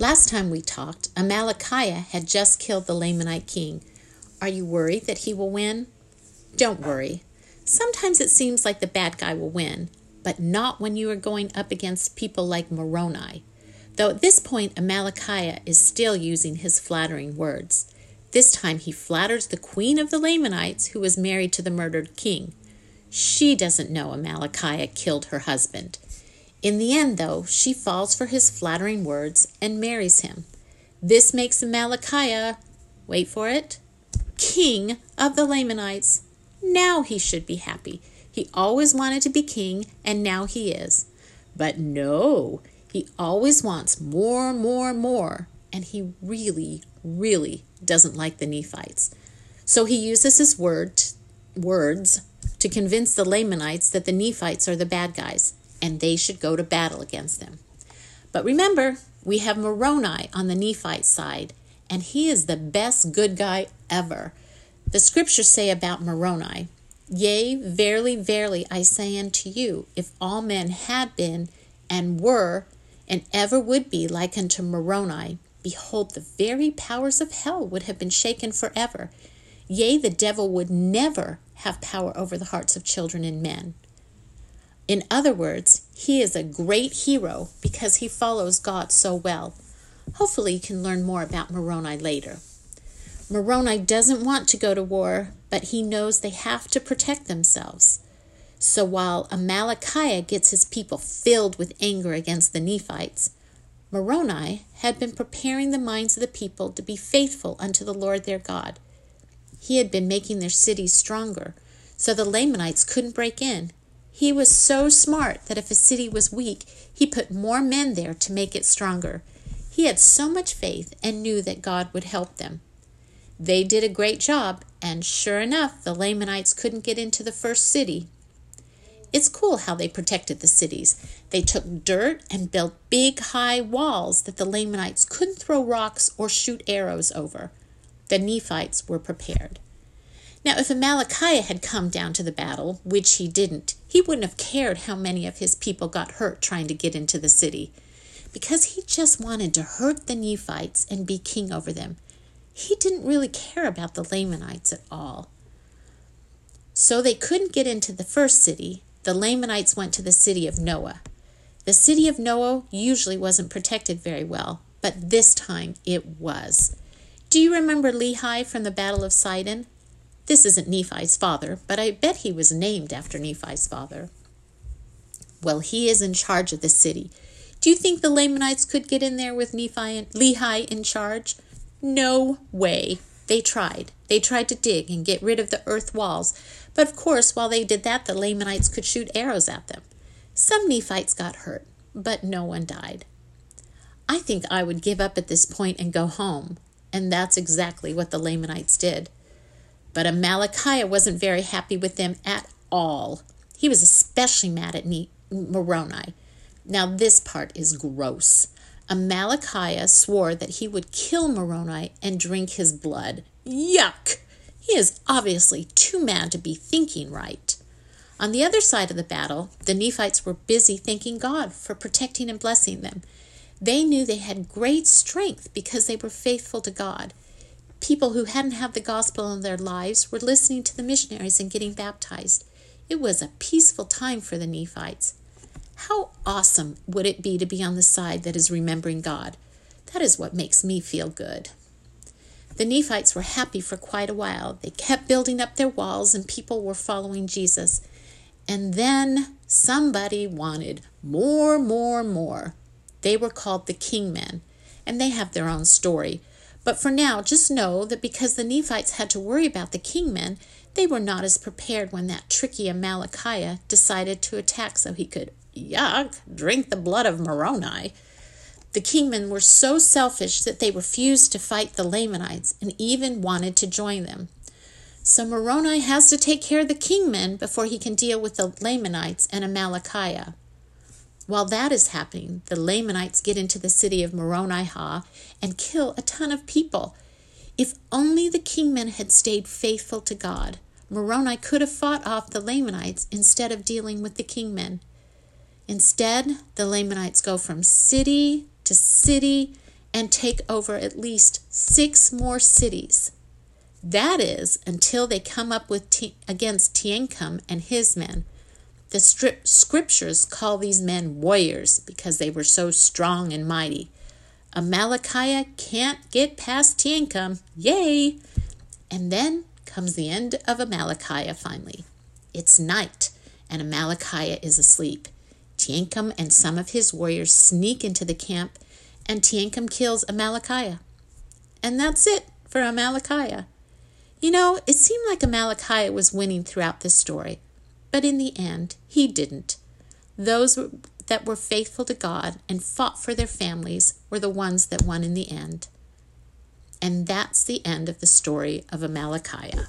Last time we talked, Amalickiah had just killed the Lamanite king. Are you worried that he will win? Don't worry. Sometimes it seems like the bad guy will win, but not when you are going up against people like Moroni. Though at this point, Amalickiah is still using his flattering words. This time he flatters the queen of the Lamanites, who was married to the murdered king. She doesn't know Amalickiah killed her husband. In the end, though, she falls for his flattering words and marries him. This makes Amalickiah, wait for it, king of the Lamanites. Now he should be happy. He always wanted to be king, and now he is. But no, he always wants more, more, more, and he really, really doesn't like the Nephites. So he uses his word, words to convince the Lamanites that the Nephites are the bad guys and they should go to battle against them. But remember, we have Moroni on the Nephite side, and he is the best good guy ever. The scriptures say about Moroni, Yea, verily, verily, I say unto you, if all men had been and were and ever would be like unto Moroni, behold, the very powers of hell would have been shaken forever. Yea, the devil would never have power over the hearts of children and men. In other words, he is a great hero because he follows God so well. Hopefully, you can learn more about Moroni later. Moroni doesn't want to go to war, but he knows they have to protect themselves. So while Amalickiah gets his people filled with anger against the Nephites, Moroni had been preparing the minds of the people to be faithful unto the Lord their God. He had been making their cities stronger, so the Lamanites couldn't break in he was so smart that if a city was weak, he put more men there to make it stronger. He had so much faith and knew that God would help them. They did a great job, and sure enough, the Lamanites couldn't get into the first city. It's cool how they protected the cities. They took dirt and built big, high walls that the Lamanites couldn't throw rocks or shoot arrows over. The Nephites were prepared. Now, if Amalickiah had come down to the battle, which he didn't, he wouldn't have cared how many of his people got hurt trying to get into the city, because he just wanted to hurt the Nephites and be king over them. He didn't really care about the Lamanites at all. So they couldn't get into the first city. The Lamanites went to the city of Noah. The city of Noah usually wasn't protected very well, but this time it was. Do you remember Lehi from the Battle of Sidon? This isn't Nephi's father, but I bet he was named after Nephi's father. Well, he is in charge of the city. Do you think the Lamanites could get in there with Nephi and Lehi in charge? No way. They tried. They tried to dig and get rid of the earth walls, but of course, while they did that, the Lamanites could shoot arrows at them. Some Nephites got hurt, but no one died. I think I would give up at this point and go home, and that's exactly what the Lamanites did. But Amalickiah wasn't very happy with them at all. He was especially mad at Moroni. Now, this part is gross. Amalickiah swore that he would kill Moroni and drink his blood. Yuck! He is obviously too mad to be thinking right. On the other side of the battle, the Nephites were busy thanking God for protecting and blessing them. They knew they had great strength because they were faithful to God people who hadn't had the gospel in their lives were listening to the missionaries and getting baptized. It was a peaceful time for the Nephites. How awesome would it be to be on the side that is remembering God? That is what makes me feel good. The Nephites were happy for quite a while. They kept building up their walls, and people were following Jesus. And then somebody wanted more, more, more. They were called the Kingmen, and they have their own story. But for now, just know that because the Nephites had to worry about the kingmen, they were not as prepared when that tricky Amalickiah decided to attack so he could, yuck, drink the blood of Moroni. The kingmen were so selfish that they refused to fight the Lamanites and even wanted to join them. So Moroni has to take care of the kingmen before he can deal with the Lamanites and Amalickiah. While that is happening, the Lamanites get into the city of Moronihah and kill a ton of people. If only the kingmen had stayed faithful to God, Moroni could have fought off the Lamanites instead of dealing with the kingmen. Instead, the Lamanites go from city to city and take over at least six more cities. That is until they come up with against Teancum and his men. The strip- scriptures call these men warriors because they were so strong and mighty. Amalickiah can't get past Teancum. Yay! And then comes the end of Amalickiah finally. It's night, and Amalickiah is asleep. Teancum and some of his warriors sneak into the camp, and Teancum kills Amalickiah. And that's it for Amalickiah. You know, it seemed like Amalickiah was winning throughout this story, but in the end, he didn't. Those that were faithful to God and fought for their families were the ones that won in the end. And that's the end of the story of Amalickiah.